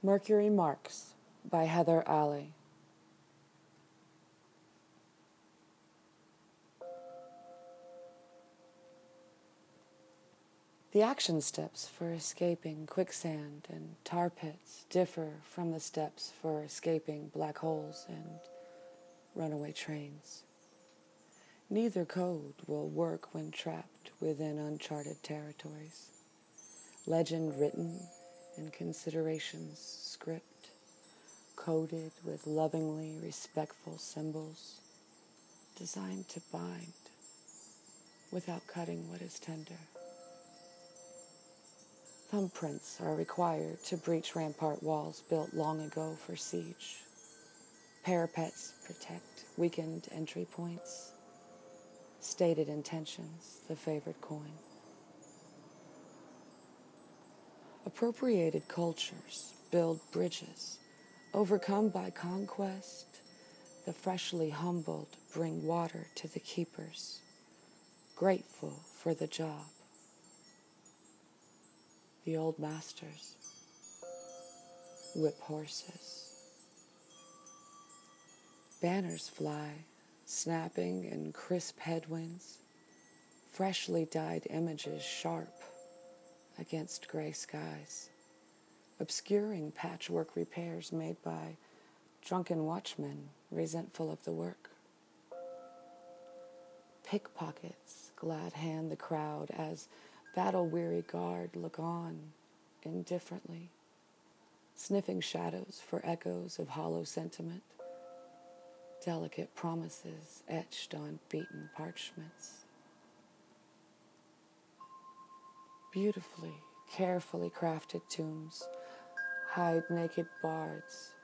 Mercury Marks by Heather Alley. The action steps for escaping quicksand and tar pits differ from the steps for escaping black holes and runaway trains. Neither code will work when trapped within uncharted territories. Legend written in considerations script, coded with lovingly respectful symbols, designed to bind without cutting what is tender. Thumbprints are required to breach rampart walls built long ago for siege. Parapets protect weakened entry points. Stated intentions, the favored coin. Appropriated cultures build bridges. Overcome by conquest, the freshly humbled bring water to the keepers, grateful for the job. The old masters whip horses. Banners fly, snapping in crisp headwinds, freshly dyed images sharp against gray skies, obscuring patchwork repairs made by drunken watchmen resentful of the work. Pickpockets glad hand the crowd as battle weary guard look on indifferently, sniffing shadows for echoes of hollow sentiment, delicate promises etched on beaten parchments. Beautifully, carefully crafted tombs hide naked bards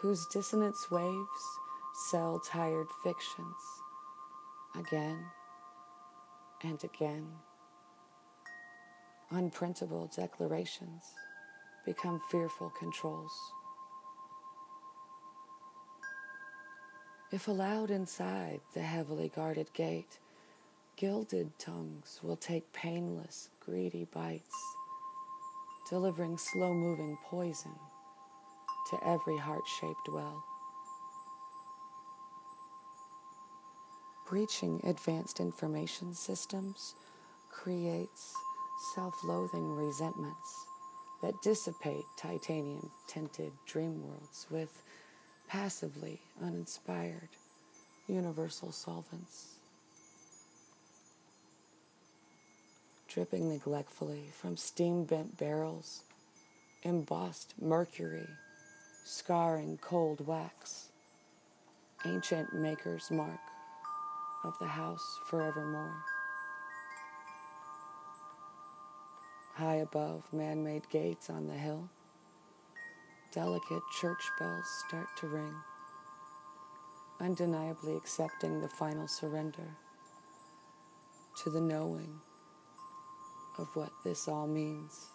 whose dissonance waves sell tired fictions again and again. Unprintable declarations become fearful controls. If allowed inside the heavily guarded gate, gilded tongues will take painless, greedy bites, delivering slow moving poison to every heart shaped well. Breaching advanced information systems creates self loathing resentments that dissipate titanium tinted dream worlds with passively uninspired universal solvents. Dripping neglectfully from steam bent barrels, embossed mercury, scarring cold wax, ancient maker's mark of the house forevermore. High above man made gates on the hill, delicate church bells start to ring, undeniably accepting the final surrender to the knowing of what this all means.